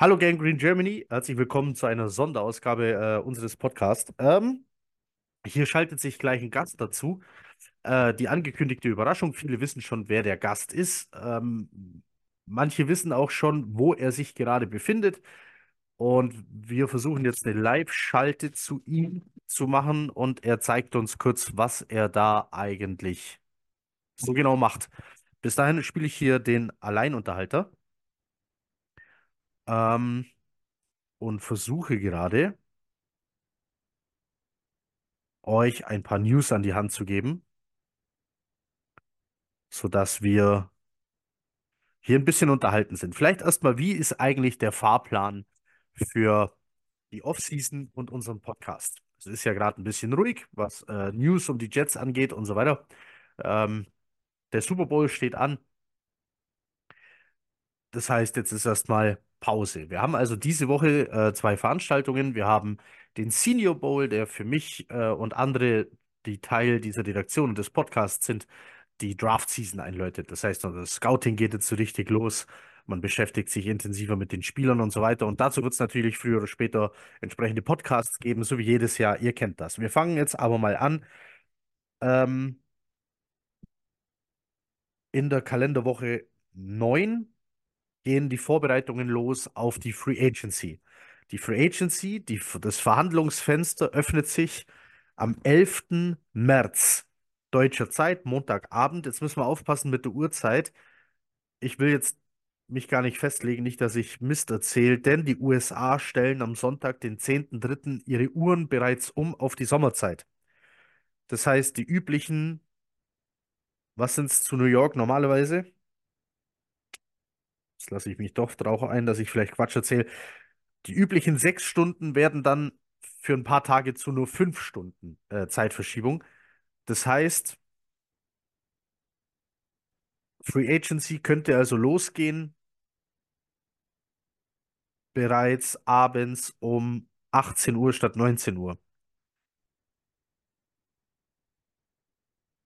Hallo Gang Green Germany, herzlich willkommen zu einer Sonderausgabe äh, unseres Podcasts. Ähm, hier schaltet sich gleich ein Gast dazu. Äh, die angekündigte Überraschung, viele wissen schon, wer der Gast ist. Ähm, manche wissen auch schon, wo er sich gerade befindet. Und wir versuchen jetzt eine Live-Schalte zu ihm zu machen und er zeigt uns kurz, was er da eigentlich so genau macht. Bis dahin spiele ich hier den Alleinunterhalter. Ähm, und versuche gerade, euch ein paar News an die Hand zu geben, sodass wir hier ein bisschen unterhalten sind. Vielleicht erstmal, wie ist eigentlich der Fahrplan für die Offseason und unseren Podcast? Es ist ja gerade ein bisschen ruhig, was äh, News um die Jets angeht und so weiter. Ähm, der Super Bowl steht an. Das heißt, jetzt ist erstmal Pause. Wir haben also diese Woche äh, zwei Veranstaltungen. Wir haben den Senior Bowl, der für mich äh, und andere, die Teil dieser Redaktion und des Podcasts sind, die Draft-Season einläutet. Das heißt, das Scouting geht jetzt so richtig los. Man beschäftigt sich intensiver mit den Spielern und so weiter. Und dazu wird es natürlich früher oder später entsprechende Podcasts geben, so wie jedes Jahr. Ihr kennt das. Wir fangen jetzt aber mal an. Ähm, in der Kalenderwoche 9 gehen die Vorbereitungen los auf die Free Agency. Die Free Agency, die, das Verhandlungsfenster öffnet sich am 11. März deutscher Zeit, Montagabend. Jetzt müssen wir aufpassen mit der Uhrzeit. Ich will jetzt mich gar nicht festlegen, nicht, dass ich Mist erzähle, denn die USA stellen am Sonntag, den 10.3., ihre Uhren bereits um auf die Sommerzeit. Das heißt, die üblichen, was sind es zu New York normalerweise? Jetzt lasse ich mich doch drauf ein, dass ich vielleicht Quatsch erzähle. Die üblichen sechs Stunden werden dann für ein paar Tage zu nur fünf Stunden äh, Zeitverschiebung. Das heißt, Free Agency könnte also losgehen bereits abends um 18 Uhr statt 19 Uhr.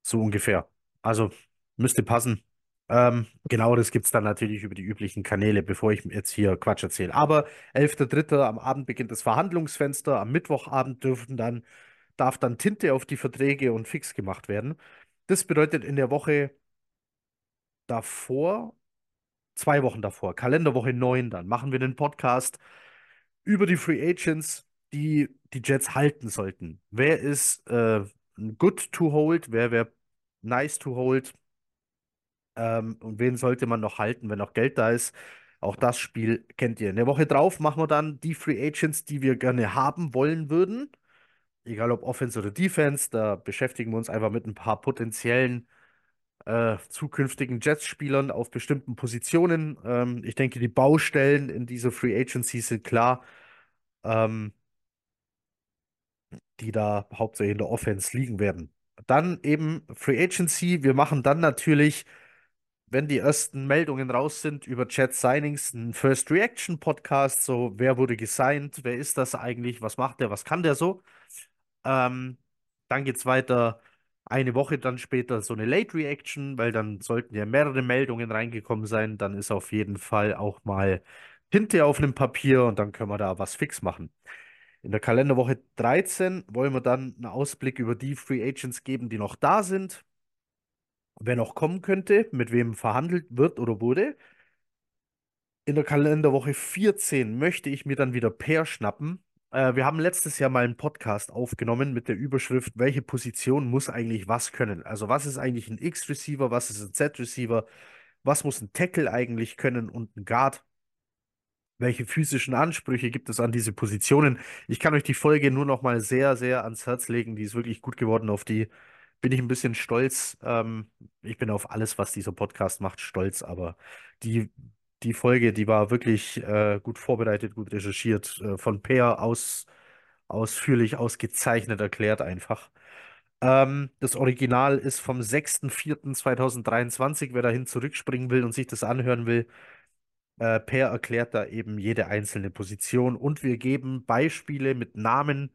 So ungefähr. Also müsste passen. Ähm, genau, das gibt es dann natürlich über die üblichen Kanäle, bevor ich jetzt hier Quatsch erzähle. Aber 11.3. am Abend beginnt das Verhandlungsfenster. Am Mittwochabend dürfen dann, darf dann Tinte auf die Verträge und fix gemacht werden. Das bedeutet in der Woche davor, zwei Wochen davor, Kalenderwoche 9 dann, machen wir den Podcast über die Free Agents, die die Jets halten sollten. Wer ist äh, good to hold? Wer wäre nice to hold? Ähm, und wen sollte man noch halten, wenn noch Geld da ist? Auch das Spiel kennt ihr. In der Woche drauf machen wir dann die Free Agents, die wir gerne haben wollen würden. Egal ob Offense oder Defense, da beschäftigen wir uns einfach mit ein paar potenziellen äh, zukünftigen Jets-Spielern auf bestimmten Positionen. Ähm, ich denke, die Baustellen in dieser Free Agency sind klar, ähm, die da hauptsächlich in der Offense liegen werden. Dann eben Free Agency. Wir machen dann natürlich wenn die ersten Meldungen raus sind über Chat Signings, ein First Reaction Podcast, so wer wurde gesigned, wer ist das eigentlich, was macht der, was kann der so. Ähm, dann geht es weiter eine Woche dann später so eine Late Reaction, weil dann sollten ja mehrere Meldungen reingekommen sein. Dann ist auf jeden Fall auch mal Tinte auf einem Papier und dann können wir da was fix machen. In der Kalenderwoche 13 wollen wir dann einen Ausblick über die Free Agents geben, die noch da sind wer noch kommen könnte, mit wem verhandelt wird oder wurde. In der Kalenderwoche 14 möchte ich mir dann wieder Peer schnappen. Äh, wir haben letztes Jahr mal einen Podcast aufgenommen mit der Überschrift, welche Position muss eigentlich was können? Also was ist eigentlich ein X-Receiver, was ist ein Z-Receiver, was muss ein Tackle eigentlich können und ein Guard? Welche physischen Ansprüche gibt es an diese Positionen? Ich kann euch die Folge nur noch mal sehr, sehr ans Herz legen. Die ist wirklich gut geworden auf die bin ich ein bisschen stolz. Ähm, ich bin auf alles, was dieser Podcast macht, stolz, aber die, die Folge, die war wirklich äh, gut vorbereitet, gut recherchiert, äh, von Peer aus, ausführlich, ausgezeichnet erklärt einfach. Ähm, das Original ist vom 6.4.2023. Wer dahin zurückspringen will und sich das anhören will, äh, Per erklärt da eben jede einzelne Position und wir geben Beispiele mit Namen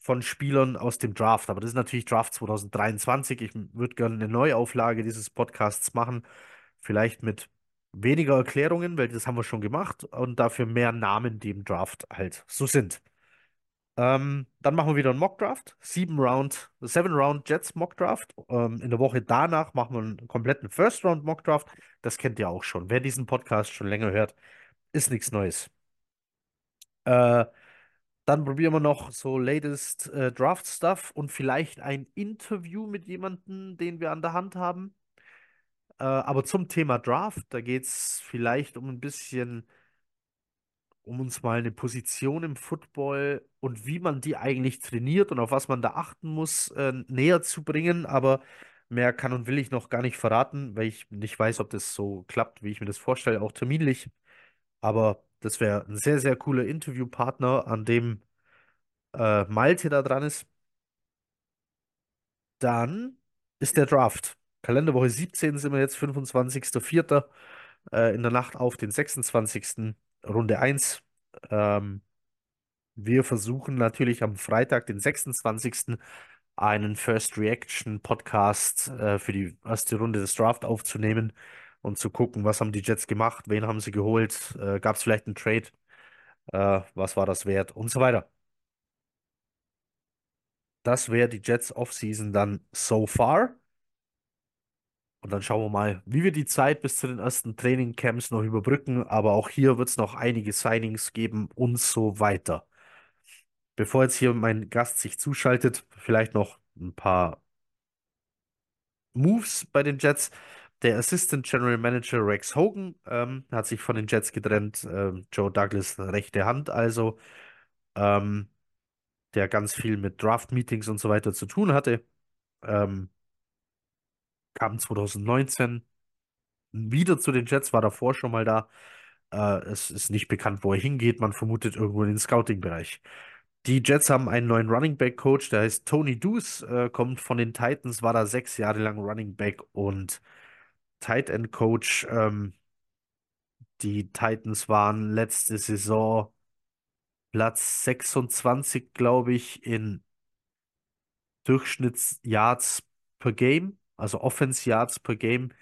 von Spielern aus dem Draft. Aber das ist natürlich Draft 2023. Ich würde gerne eine Neuauflage dieses Podcasts machen. Vielleicht mit Weniger Erklärungen, weil das haben wir schon gemacht und dafür mehr Namen, die im Draft halt so sind. Ähm, dann machen wir wieder einen Mock-Draft. Sieben Round, Seven Round Jets Mock-Draft. Ähm, in der Woche danach machen wir einen kompletten First Round Mock-Draft. Das kennt ihr auch schon. Wer diesen Podcast schon länger hört, ist nichts Neues. Äh, dann probieren wir noch so latest äh, Draft Stuff und vielleicht ein Interview mit jemandem, den wir an der Hand haben. Äh, aber zum Thema Draft, da geht es vielleicht um ein bisschen um uns mal eine Position im Football und wie man die eigentlich trainiert und auf was man da achten muss, äh, näher zu bringen. Aber mehr kann und will ich noch gar nicht verraten, weil ich nicht weiß, ob das so klappt, wie ich mir das vorstelle, auch terminlich. Aber das wäre ein sehr, sehr cooler Interviewpartner, an dem äh, Malte da dran ist. Dann ist der Draft. Kalenderwoche 17 sind wir jetzt, 25.04. Äh, in der Nacht auf den 26. Runde 1. Ähm, wir versuchen natürlich am Freitag, den 26. einen First Reaction Podcast äh, für die erste Runde des Draft aufzunehmen und zu gucken, was haben die Jets gemacht, wen haben sie geholt, äh, gab es vielleicht einen Trade, äh, was war das wert und so weiter. Das wäre die Jets Offseason dann so far. Und dann schauen wir mal, wie wir die Zeit bis zu den ersten Trainingcamps noch überbrücken. Aber auch hier wird es noch einige Signings geben und so weiter. Bevor jetzt hier mein Gast sich zuschaltet, vielleicht noch ein paar Moves bei den Jets. Der Assistant General Manager Rex Hogan ähm, hat sich von den Jets getrennt. Ähm, Joe Douglas rechte Hand also, ähm, der ganz viel mit Draft-Meetings und so weiter zu tun hatte. Ähm, kam 2019 wieder zu den Jets, war davor schon mal da. Äh, es ist nicht bekannt, wo er hingeht. Man vermutet irgendwo in den Scouting-Bereich. Die Jets haben einen neuen Running Back Coach, der heißt Tony Deuce, äh, kommt von den Titans, war da sechs Jahre lang Running Back und Tight End Coach. Ähm, die Titans waren letzte Saison Platz 26, glaube ich, in Durchschnittsyards per Game, also Offense Yards per Game.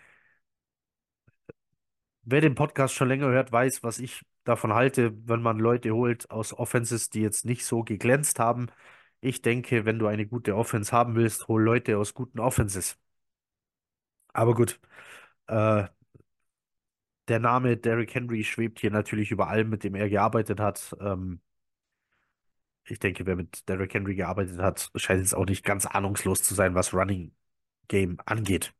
Wer den Podcast schon länger hört, weiß, was ich davon halte, wenn man Leute holt aus Offenses, die jetzt nicht so geglänzt haben. Ich denke, wenn du eine gute Offense haben willst, hol Leute aus guten Offenses. Aber gut, äh, der Name Derrick Henry schwebt hier natürlich über allem, mit dem er gearbeitet hat. Ähm, ich denke, wer mit Derrick Henry gearbeitet hat, scheint jetzt auch nicht ganz ahnungslos zu sein, was Running Game angeht.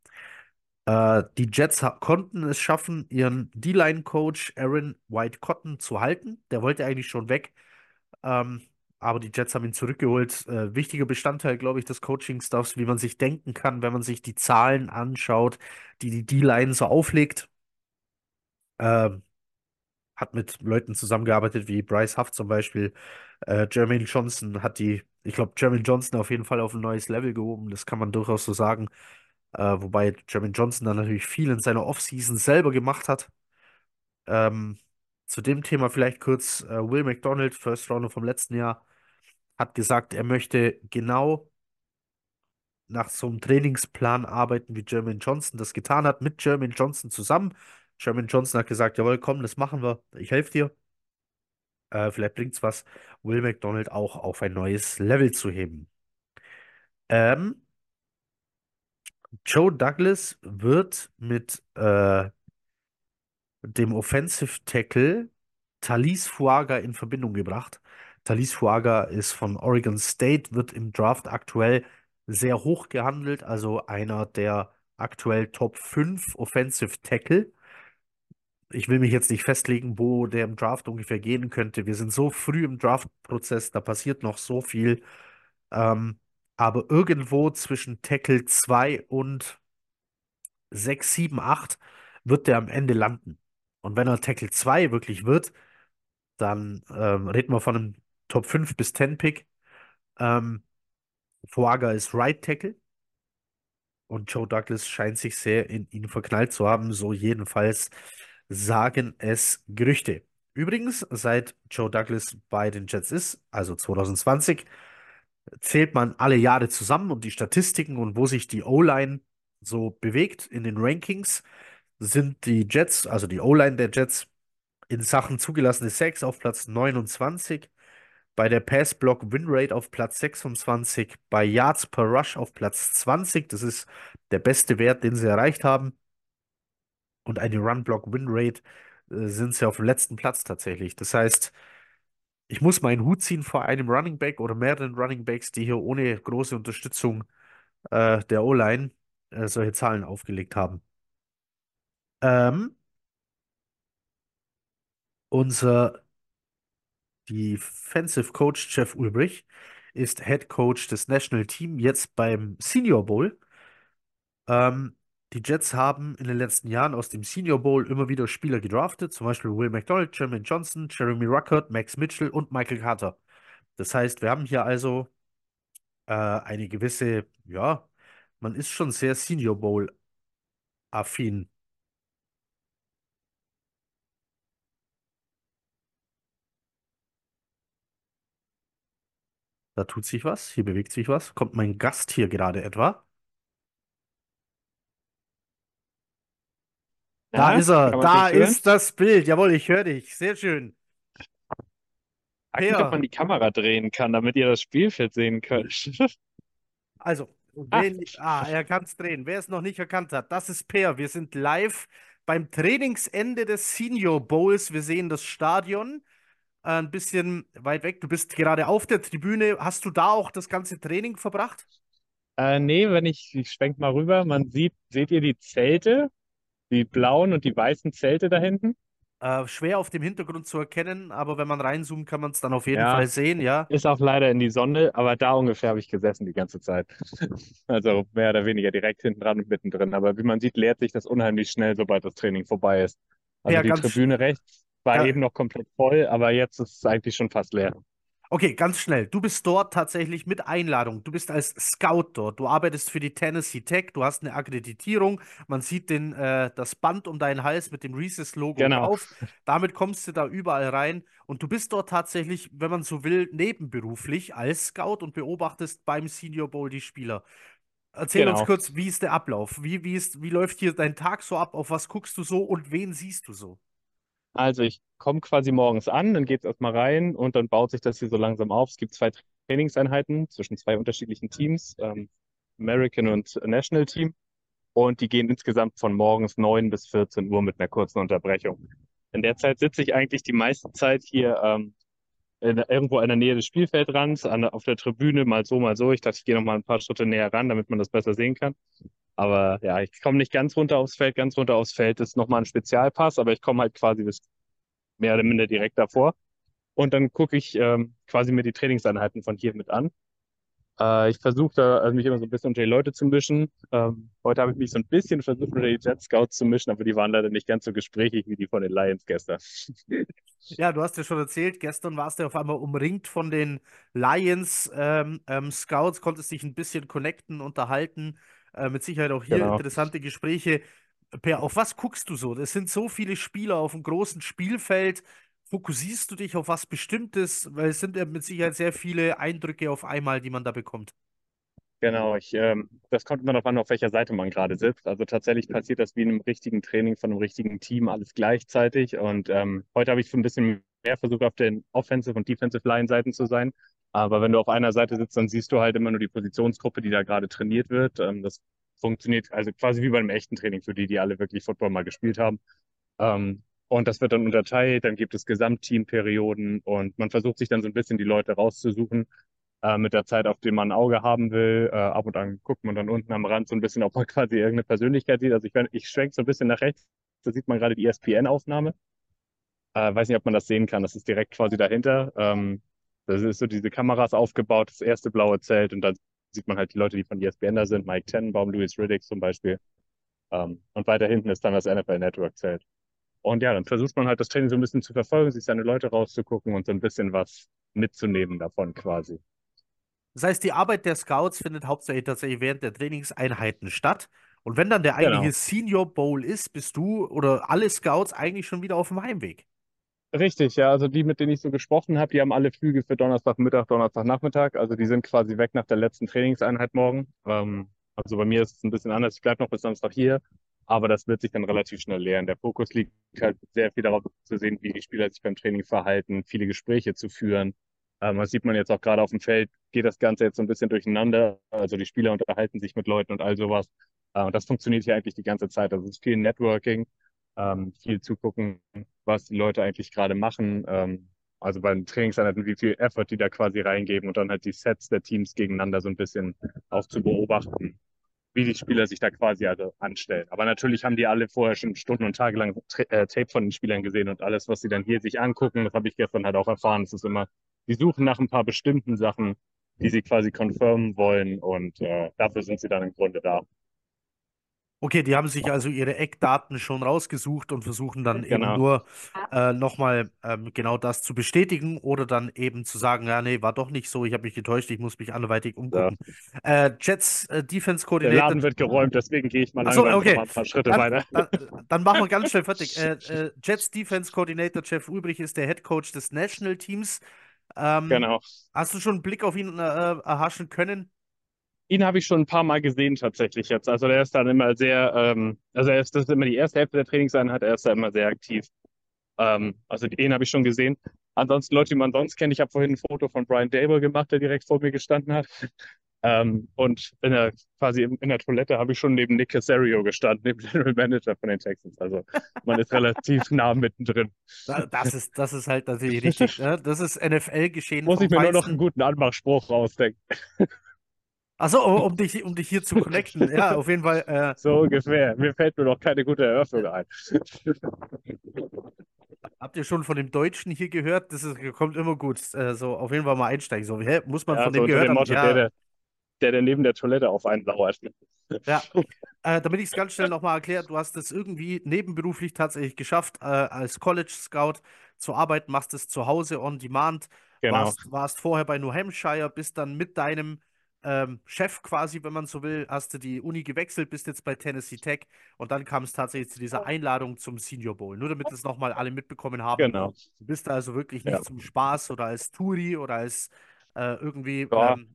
Äh, die Jets konnten es schaffen, ihren D-Line-Coach Aaron White Cotton zu halten. Der wollte eigentlich schon weg. Ähm, aber die Jets haben ihn zurückgeholt. Äh, wichtiger Bestandteil, glaube ich, des Coaching-Staffs, wie man sich denken kann, wenn man sich die Zahlen anschaut, die die D-Line so auflegt. Ähm, hat mit Leuten zusammengearbeitet wie Bryce Huff zum Beispiel. Äh, Jermaine Johnson hat die, ich glaube, Jermaine Johnson auf jeden Fall auf ein neues Level gehoben. Das kann man durchaus so sagen. Äh, wobei Jermaine Johnson dann natürlich viel in seiner Offseason selber gemacht hat. Ähm, zu dem Thema vielleicht kurz: äh, Will McDonald, First Rounder vom letzten Jahr, hat gesagt, er möchte genau nach so einem Trainingsplan arbeiten, wie Jermaine Johnson das getan hat, mit Jermaine Johnson zusammen. Jermaine Johnson hat gesagt, jawohl, komm, das machen wir, ich helfe dir. Äh, vielleicht bringt's was, Will McDonald auch auf ein neues Level zu heben. Ähm, Joe Douglas wird mit äh, dem Offensive Tackle Thalys Fuaga in Verbindung gebracht. Thalys Fuaga ist von Oregon State, wird im Draft aktuell sehr hoch gehandelt, also einer der aktuell Top 5 Offensive Tackle. Ich will mich jetzt nicht festlegen, wo der im Draft ungefähr gehen könnte. Wir sind so früh im Draft-Prozess, da passiert noch so viel. Ähm, aber irgendwo zwischen Tackle 2 und 6, 7, 8 wird der am Ende landen. Und wenn er Tackle 2 wirklich wird, dann ähm, reden wir von einem Top 5 bis 10 Pick. Ähm, Fuaga ist Right Tackle. Und Joe Douglas scheint sich sehr in ihn verknallt zu haben. So jedenfalls sagen es Gerüchte. Übrigens, seit Joe Douglas bei den Jets ist, also 2020, zählt man alle Jahre zusammen und die Statistiken und wo sich die O-Line so bewegt in den Rankings, sind die Jets, also die O-Line der Jets, in Sachen zugelassene Sacks auf Platz 29, bei der Pass-Block-Win-Rate auf Platz 26, bei Yards per Rush auf Platz 20, das ist der beste Wert, den sie erreicht haben, und eine Run-Block-Win-Rate äh, sind sie auf dem letzten Platz tatsächlich. Das heißt, ich muss meinen Hut ziehen vor einem Running Back oder mehreren Running Backs, die hier ohne große Unterstützung äh, der O-Line äh, solche Zahlen aufgelegt haben. Ähm, unser Defensive Coach Jeff Ulbrich ist Head Coach des National Team jetzt beim Senior Bowl. Ähm, die Jets haben in den letzten Jahren aus dem Senior Bowl immer wieder Spieler gedraftet, zum Beispiel Will McDonald, Jermaine Johnson, Jeremy Ruckert, Max Mitchell und Michael Carter. Das heißt, wir haben hier also äh, eine gewisse, ja, man ist schon sehr Senior Bowl affin. Da tut sich was, hier bewegt sich was. Kommt mein Gast hier gerade etwa? Da ist er, kann man da mich hören? ist das Bild. Jawohl, ich höre dich. Sehr schön. Frag mich, ob man die Kamera drehen kann, damit ihr das Spielfeld sehen könnt. also, Ah, ah, er kann es drehen. Wer es noch nicht erkannt hat, das ist Per. Wir sind live beim Trainingsende des Senior Bowls. Wir sehen das Stadion ein bisschen weit weg. Du bist gerade auf der Tribüne. Hast du da auch das ganze Training verbracht? äh, nee, wenn ich, ich schwenk mal rüber, man sieht, seht ihr die Zelte, die blauen und die weißen Zelte da hinten? Äh, schwer auf dem Hintergrund zu erkennen, aber wenn man reinzoomt, kann man es dann auf jeden Ja, Fall sehen, ja. ist auch leider in die Sonne, aber da ungefähr habe ich gesessen die ganze Zeit. Also mehr oder weniger direkt hinten dran und mittendrin. Aber wie man sieht, leert sich das unheimlich schnell, sobald das Training vorbei ist. Also Per, die Tribüne rechts war ja, eben noch komplett voll, aber jetzt ist es eigentlich schon fast leer. Okay, ganz schnell. Du bist dort tatsächlich mit Einladung. Du bist als Scout dort. Du arbeitest für die Tennessee Tech. Du hast eine Akkreditierung. Man sieht den, äh, das Band um deinen Hals mit dem Reese's-Logo Genau, drauf. Damit kommst du da überall rein. Und du bist dort tatsächlich, wenn man so will, nebenberuflich als Scout und beobachtest beim Senior Bowl die Spieler. Erzähl uns genau. kurz, wie ist der Ablauf? Wie, wie ist, wie läuft hier dein Tag so ab? Auf was guckst du so und wen siehst du so? Also ich komme quasi morgens an, dann geht's erstmal rein und dann baut sich das hier so langsam auf. Es gibt zwei Trainingseinheiten zwischen zwei unterschiedlichen Teams, ähm, American und National Team. Und die gehen insgesamt von morgens 9 bis 14 Uhr mit einer kurzen Unterbrechung. In der Zeit sitze ich eigentlich die meiste Zeit hier ähm, in, irgendwo in der Nähe des Spielfeldrands, an, auf der Tribüne, mal so, mal so. Ich dachte, ich gehe noch mal ein paar Schritte näher ran, damit man das besser sehen kann. Aber ja, ich komme nicht ganz runter aufs Feld. Ganz runter aufs Feld ist nochmal ein Spezialpass, aber ich komme halt quasi bis mehr oder minder direkt davor. Und dann gucke ich ähm, quasi mir die Trainingseinheiten von hier mit an. Äh, ich versuche da also mich immer so ein bisschen unter die Leute zu mischen. Ähm, heute habe ich mich so ein bisschen versucht, unter die Jet Scouts zu mischen, aber die waren leider nicht ganz so gesprächig wie die von den Lions gestern. Ja, du hast ja schon erzählt, gestern warst du auf einmal umringt von den Lions ähm, ähm, Scouts, konntest dich ein bisschen connecten, unterhalten. Äh, mit Sicherheit auch hier Genau. interessante Gespräche. Per, auf was guckst du so? Es sind so viele Spieler auf einem großen Spielfeld. Fokussierst du dich auf was Bestimmtes? Weil es sind ja mit Sicherheit sehr viele Eindrücke auf einmal, die man da bekommt. Genau, ich, ähm, das kommt immer darauf an, auf welcher Seite man gerade sitzt. Also tatsächlich passiert das wie in einem richtigen Training von einem richtigen Team alles gleichzeitig. Und ähm, heute habe ich so ein bisschen mehr versucht, auf den Offensive und Defensive Line Seiten zu sein. Aber wenn du auf einer Seite sitzt, dann siehst du halt immer nur die Positionsgruppe, die da gerade trainiert wird. Ähm, das funktioniert also quasi wie bei einem echten Training für die, die alle wirklich Football mal gespielt haben. Ähm, und das wird dann unterteilt, dann gibt es Gesamtteamperioden und man versucht sich dann so ein bisschen die Leute rauszusuchen äh, mit der Zeit, auf die man ein Auge haben will. Äh, ab und an guckt man dann unten am Rand so ein bisschen, ob man quasi irgendeine Persönlichkeit sieht. Also ich, ich schwenke so ein bisschen nach rechts, da sieht man gerade die ESPN-Aufnahme. Äh, weiß nicht, ob man das sehen kann, das ist direkt quasi dahinter. Ähm, das ist so diese Kameras aufgebaut, das erste blaue Zelt und dann sieht man halt die Leute, die von ESPN da sind, Mike Tannenbaum, Louis Riddick zum Beispiel. Ähm, und weiter hinten ist dann das NFL Network Zelt. Und ja, dann versucht man halt das Training so ein bisschen zu verfolgen, sich seine Leute rauszugucken und so ein bisschen was mitzunehmen davon quasi. Das heißt, die Arbeit der Scouts findet hauptsächlich tatsächlich während der Trainingseinheiten statt. Und wenn dann der eigentliche Genau. Senior Bowl ist, bist du oder alle Scouts eigentlich schon wieder auf dem Heimweg. Richtig, ja. Also die, mit denen ich so gesprochen habe, die haben alle Flüge für Donnerstagmittag, Donnerstagnachmittag. Also die sind quasi weg nach der letzten Trainingseinheit morgen. Ähm, also bei mir ist es ein bisschen anders. Ich bleibe noch bis Samstag hier. Aber das wird sich dann relativ schnell leeren. Der Fokus liegt halt sehr viel darauf zu sehen, wie die Spieler sich beim Training verhalten, viele Gespräche zu führen. Ähm, das sieht man jetzt auch gerade auf dem Feld, geht das Ganze jetzt so ein bisschen durcheinander. Also die Spieler unterhalten sich mit Leuten und all sowas. Äh, und das funktioniert hier eigentlich die ganze Zeit. Also es ist viel Networking, ähm, viel zugucken, was die Leute eigentlich gerade machen. Ähm, also bei den Trainingseinheiten, wie viel Effort die da quasi reingeben und dann halt die Sets der Teams gegeneinander so ein bisschen auch zu beobachten wie die Spieler sich da quasi also anstellen. Aber natürlich haben die alle vorher schon Stunden und Tage lang äh, Tape von den Spielern gesehen und alles, was sie dann hier sich angucken, das habe ich gestern halt auch erfahren. Es ist immer, die suchen nach ein paar bestimmten Sachen, die sie quasi confirmen wollen und äh, dafür sind sie dann im Grunde da. Okay, die haben sich also ihre Eckdaten schon rausgesucht und versuchen dann eben Genau. nur äh, nochmal ähm, genau das zu bestätigen oder dann eben zu sagen, ja, nee, war doch nicht so, ich habe mich getäuscht, ich muss mich anderweitig umgucken. Äh, Jets äh, Defense Der Coordinator. Laden wird geräumt, deswegen gehe ich mal so, langsam okay. mal ein paar Schritte Dann, weiter. dann, dann machen wir ganz schnell fertig. Äh, äh, Jets Defense Coordinator Jeff Ulbrich ist der Head Coach des National Teams. Ähm, Genau. Hast du schon einen Blick auf ihn äh, erhaschen können? Ihn habe ich schon ein paar Mal gesehen tatsächlich jetzt. Also der ist dann immer sehr, ähm, also er ist, das ist immer die erste Hälfte der Trainingseinheit, er ist da immer sehr aktiv. Ähm, also den habe ich schon gesehen. Ansonsten Leute, die man sonst kennt, ich habe vorhin ein Foto von Brian Dable gemacht, der direkt vor mir gestanden hat. Ähm, und in der, quasi in, der Toilette habe ich schon neben Nick Casario gestanden, dem General Manager von den Texans. Also man ist relativ nah mittendrin. Da- Das ist, das ist halt natürlich richtig. Ne? Das ist NFL-Geschehen Muss ich mir nur noch einen guten Anmachspruch rausdenken. Achso, um, dich, um dich hier zu connecten. Ja, auf jeden Fall. Äh, So ungefähr. Mir fällt nur noch keine gute Eröffnung ein. habt ihr schon von dem Deutschen hier gehört? Das ist, kommt immer gut. Äh, so, auf jeden Fall mal einsteigen. So, hä, muss man Ja, von so dem gehört dem haben? Ja, der, der, der, der neben der Toilette auf einen lauert. Ja, äh, damit ich es ganz schnell nochmal erkläre, du hast es irgendwie nebenberuflich tatsächlich geschafft, äh, als College Scout zu arbeiten, machst es zu Hause on demand, Genau. warst, warst vorher bei New Hampshire, bist dann mit deinem ähm, Chef quasi, wenn man so will, hast du die Uni gewechselt, bist jetzt bei Tennessee Tech und dann kam es tatsächlich zu dieser Einladung zum Senior Bowl. Nur damit es nochmal alle mitbekommen haben. Genau. Du bist da also wirklich nicht Ja. zum Spaß oder als Touri oder als äh, irgendwie Ja. ähm,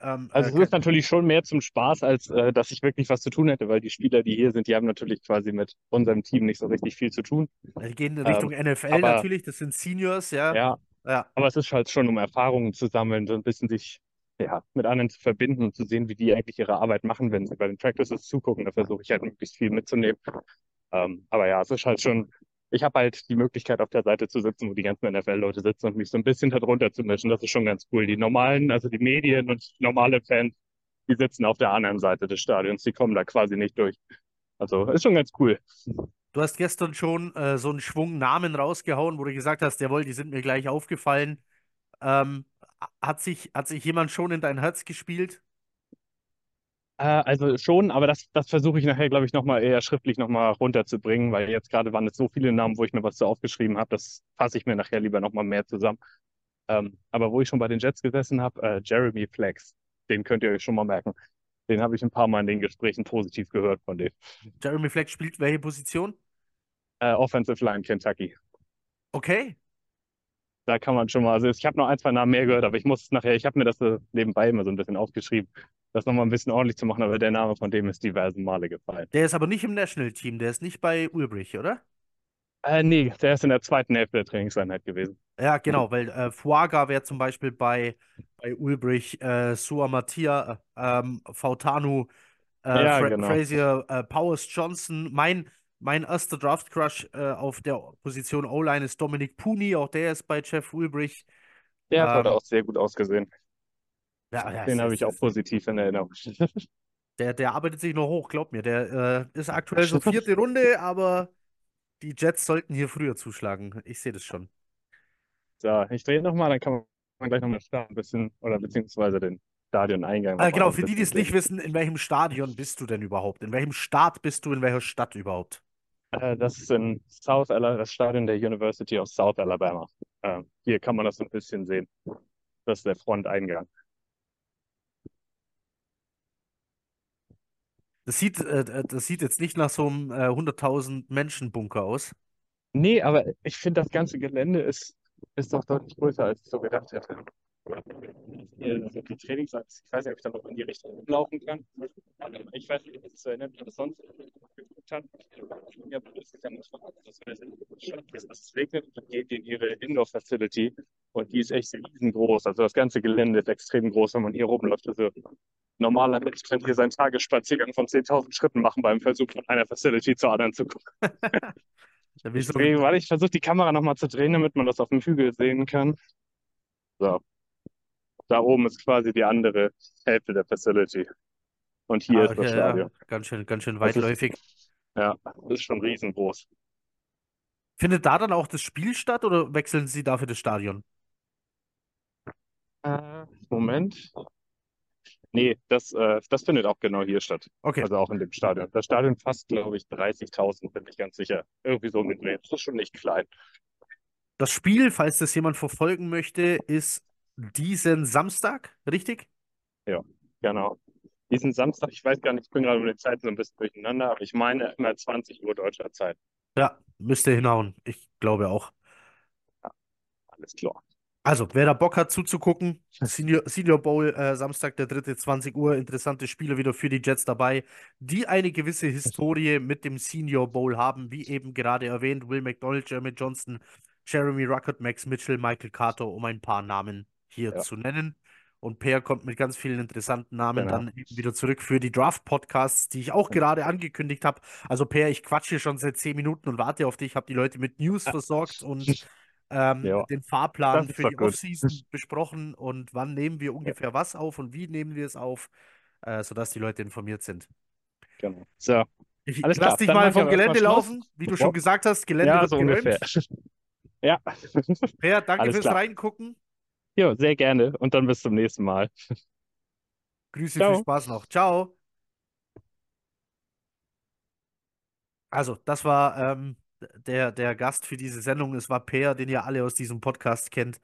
ähm, Also äh, es ist natürlich schon mehr zum Spaß, als äh, dass ich wirklich was zu tun hätte, weil die Spieler, die hier sind, die haben natürlich quasi mit unserem Team nicht so richtig viel zu tun. Die gehen in Richtung NFL Ähm, aber- natürlich, das sind Seniors, ja. Ja, Ja, aber es ist halt schon, um Erfahrungen zu sammeln, so ein bisschen sich ja, mit anderen zu verbinden und zu sehen, wie die eigentlich ihre Arbeit machen, wenn sie bei den Practices zugucken. Da versuche ich halt möglichst viel mitzunehmen. Ähm, aber ja, es ist halt schon, ich habe halt die Möglichkeit, auf der Seite zu sitzen, wo die ganzen NFL-Leute sitzen und mich so ein bisschen darunter zu mischen. Das ist schon ganz cool. Die normalen, also die Medien und normale Fans, die sitzen auf der anderen Seite des Stadions, die kommen da quasi nicht durch. Also ist schon ganz cool. Du hast gestern schon äh, so einen Schwung Namen rausgehauen, wo du gesagt hast, jawohl, die sind mir gleich aufgefallen. Ähm, hat sich, hat sich jemand schon in dein Herz gespielt? Äh, also schon, aber das, das versuche ich nachher, glaube ich, nochmal eher schriftlich nochmal runterzubringen, weil jetzt gerade waren es so viele Namen, wo ich mir was so aufgeschrieben habe, das fasse ich mir nachher lieber nochmal mehr zusammen. Ähm, aber wo ich schon bei den Jets gesessen habe, äh, Jeremy Flex, den könnt ihr euch schon mal merken. Den habe ich ein paar Mal in den Gesprächen positiv gehört von dem. Jeremy Fleck spielt welche Position? Äh, Offensive Line Kentucky. Okay. Da kann man schon mal, also ich habe noch ein, zwei Namen mehr gehört, aber ich muss es nachher, ich habe mir das nebenbei immer so ein bisschen aufgeschrieben, das nochmal ein bisschen ordentlich zu machen, aber der Name von dem ist diversen Male gefallen. Der ist aber nicht im National Team, der ist nicht bei Ulbrich, oder? Äh, nee, der ist in der zweiten Hälfte der Trainingseinheit gewesen. Ja, genau, weil äh, Fuaga wäre zum Beispiel bei, bei Ulbrich, äh, Sua Mattia, ähm, Fautanu, äh, Ja, Fra genau. Frazier, äh, Powers Johnson. Mein, mein erster Draft-Crush äh, auf der Position O-Line ist Dominic Puni, auch der ist bei Jeff Ulbrich. Der hat Ähm, auch sehr gut ausgesehen. Ja, ja, Den habe ich auch positiv in Erinnerung. Der, der arbeitet sich noch hoch, glaub mir. Der äh, ist aktuell so vierte Runde, aber die Jets sollten hier früher zuschlagen. Ich sehe das schon. So, ich drehe nochmal, dann kann man gleich nochmal starten, ein bisschen, oder beziehungsweise den Stadioneingang. Mal genau, für die, die es nicht wissen, in welchem Stadion bist du denn überhaupt? In welchem Staat bist du, in welcher Stadt überhaupt? Äh, das ist in South Alabama, das Stadion der University of South Alabama. Äh, hier kann man das so ein bisschen sehen. Das ist der Fronteingang. Das sieht, äh, äh, das sieht jetzt nicht nach so einem äh, 100.000 Menschen Bunker aus. Nee, aber ich finde, das ganze Gelände ist, ist doch deutlich größer, als ich so gedacht hätte. Sind die Trainingsanlagen. Ich weiß nicht, ob ich da noch in die Richtung laufen kann. Ich weiß nicht, ob es so erinnert, wie das sonst Stadt, ja, das ist ja das Stadt ist, es regnet und geht in ihre Indoor-Facility und die ist echt riesengroß. Also das ganze Gelände ist extrem groß, wenn man hier rumläuft. Also normaler Mensch könnte hier seinen Tagesspaziergang von 10.000 Schritten machen beim Versuch von einer Facility zur anderen zu gucken. Ich so, drehe, weil ich versuche die Kamera nochmal zu drehen, damit man das auf dem Hügel sehen kann. So, da oben ist quasi die andere Hälfte der Facility. Und hier ah, ist das okay, ja, Stadion. ganz schön, ganz schön Das ist, weitläufig. ja, das ist schon riesengroß. Findet da dann auch das Spiel statt oder wechseln Sie dafür das Stadion? Äh, Moment. Nee, das, äh, das findet auch genau hier statt. Okay. Also auch in dem Stadion. Das Stadion fasst, glaube ich, 30.000, bin ich ganz sicher. Irgendwie so gedreht. Das ist schon nicht klein. Das Spiel, falls das jemand verfolgen möchte, ist diesen Samstag, richtig? Ja, genau. Diesen Samstag, ich weiß gar nicht, ich bin gerade mit den Zeiten so ein bisschen durcheinander, aber ich meine immer 20 Uhr deutscher Zeit. Ja, müsste hinhauen. Ich glaube auch. Alles klar. Also, wer da Bock hat zuzugucken, Senior, Senior Bowl, äh, Samstag, der dritte, 20 Uhr, interessante Spiele wieder für die Jets dabei, die eine gewisse Historie mit dem Senior Bowl haben, wie eben gerade erwähnt, Will McDonald, Jeremy Johnson, Jeremy Ruckert, Max Mitchell, Michael Carter, um ein paar Namen hier Ja, zu nennen. Und Per kommt mit ganz vielen interessanten Namen genau. dann eben wieder zurück für die Draft-Podcasts, die ich auch gerade angekündigt habe. Also Per, ich quatsche schon seit 10 Minuten und warte auf dich, habe die Leute mit News versorgt und ähm, Ja, den Fahrplan für die. Offseason besprochen und wann nehmen wir Ja, ungefähr was auf und wie nehmen wir es auf, äh, sodass die Leute informiert sind. genau. So, Ich alles lass klar. dich Dann mal vom Gelände laufen. Wie du schon gesagt hast, Gelände Ja, wird so ungefähr. geräumt. Ja, Per, danke alles fürs klar. Reingucken. Jo, sehr gerne. Und dann bis zum nächsten Mal. Grüße, viel Ciao. Spaß noch. Ciao. Also, das war ähm, der, der Gast für diese Sendung. Es war Per, den ihr alle aus diesem Podcast kennt,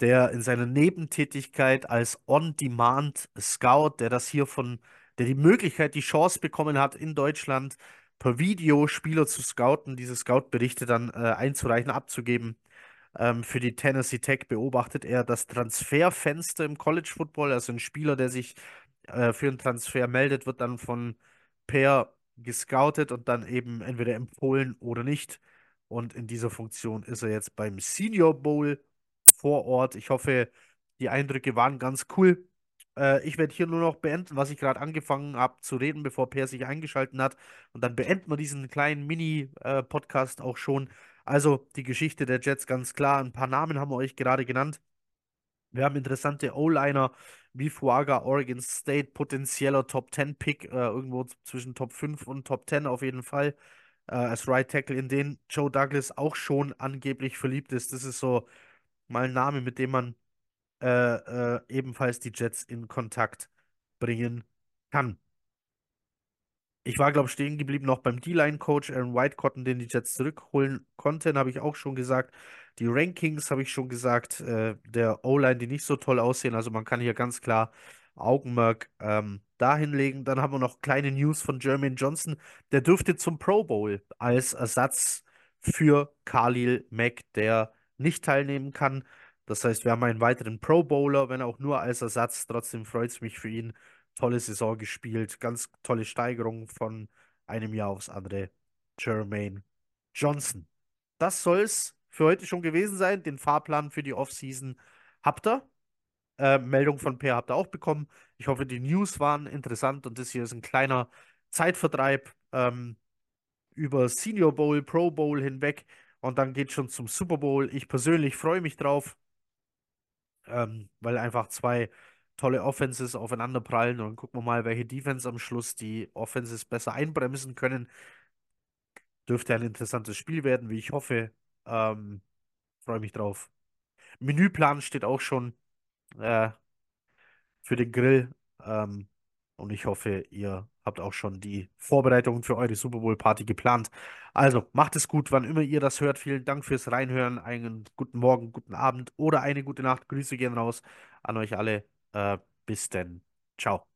der in seiner Nebentätigkeit als On-Demand-Scout, der das hier von, der die Möglichkeit, die Chance bekommen hat, in Deutschland per Video Spieler zu scouten, diese Scout-Berichte dann äh, einzureichen, abzugeben. Ähm, für die Tennessee Tech beobachtet er das Transferfenster im College Football. Also ein Spieler, der sich äh, für einen Transfer meldet, wird dann von Per gescoutet und dann eben entweder empfohlen oder nicht. Und in dieser Funktion ist er jetzt beim Senior Bowl vor Ort. Ich hoffe, die Eindrücke waren ganz cool. Äh, ich werde hier nur noch beenden, was ich gerade angefangen habe zu reden, bevor Per sich eingeschaltet hat. Und dann beenden wir diesen kleinen Mini-Podcast auch schon. Also die Geschichte der Jets ganz klar. Ein paar Namen haben wir euch gerade genannt. Wir haben interessante O-Liner wie Fuaga, Oregon State, potenzieller Top 10 Pick, äh, irgendwo zwischen Top 5 und Top 10 auf jeden Fall. Äh, als Right Tackle, in den Joe Douglas auch schon angeblich verliebt ist. Das ist so mal ein Name, mit dem man äh, äh, ebenfalls die Jets in Kontakt bringen kann. Ich war, glaube ich, stehen geblieben noch beim D-Line-Coach Aaron Whitecotton, den die Jets zurückholen konnten, habe ich auch schon gesagt. Die Rankings habe ich schon gesagt. Äh, der O-Line, die nicht so toll aussehen. Also man kann hier ganz klar Augenmerk ähm, dahin legen. Dann haben wir noch kleine News von Jermaine Johnson. Der dürfte zum Pro Bowl als Ersatz für Khalil Mack, der nicht teilnehmen kann. Das heißt, wir haben einen weiteren Pro Bowler, wenn auch nur als Ersatz. Trotzdem freut es mich für ihn tolle Saison gespielt, ganz tolle Steigerung von einem Jahr aufs andere. Jermaine Johnson. Das soll es für heute schon gewesen sein. Den Fahrplan für die Offseason habt ihr. Äh, Meldung von Per habt ihr auch bekommen. Ich hoffe, die News waren interessant und das hier ist ein kleiner Zeitvertreib ähm, über Senior Bowl, Pro Bowl hinweg und dann geht schon zum Super Bowl. Ich persönlich freue mich drauf ähm, weil einfach zwei tolle Offenses aufeinander prallen und gucken wir mal, welche Defense am Schluss die Offenses besser einbremsen können. Dürfte ein interessantes Spiel werden, wie ich hoffe. Ähm, freue mich drauf. Menüplan steht auch schon äh, für den Grill. Ähm, und ich hoffe, ihr habt auch schon die Vorbereitungen für eure Super Bowl Party geplant. Also macht es gut, wann immer ihr das hört. Vielen Dank fürs Reinhören. Einen guten Morgen, guten Abend oder eine gute Nacht. Grüße gehen raus an euch alle. Äh, bis denn. Ciao.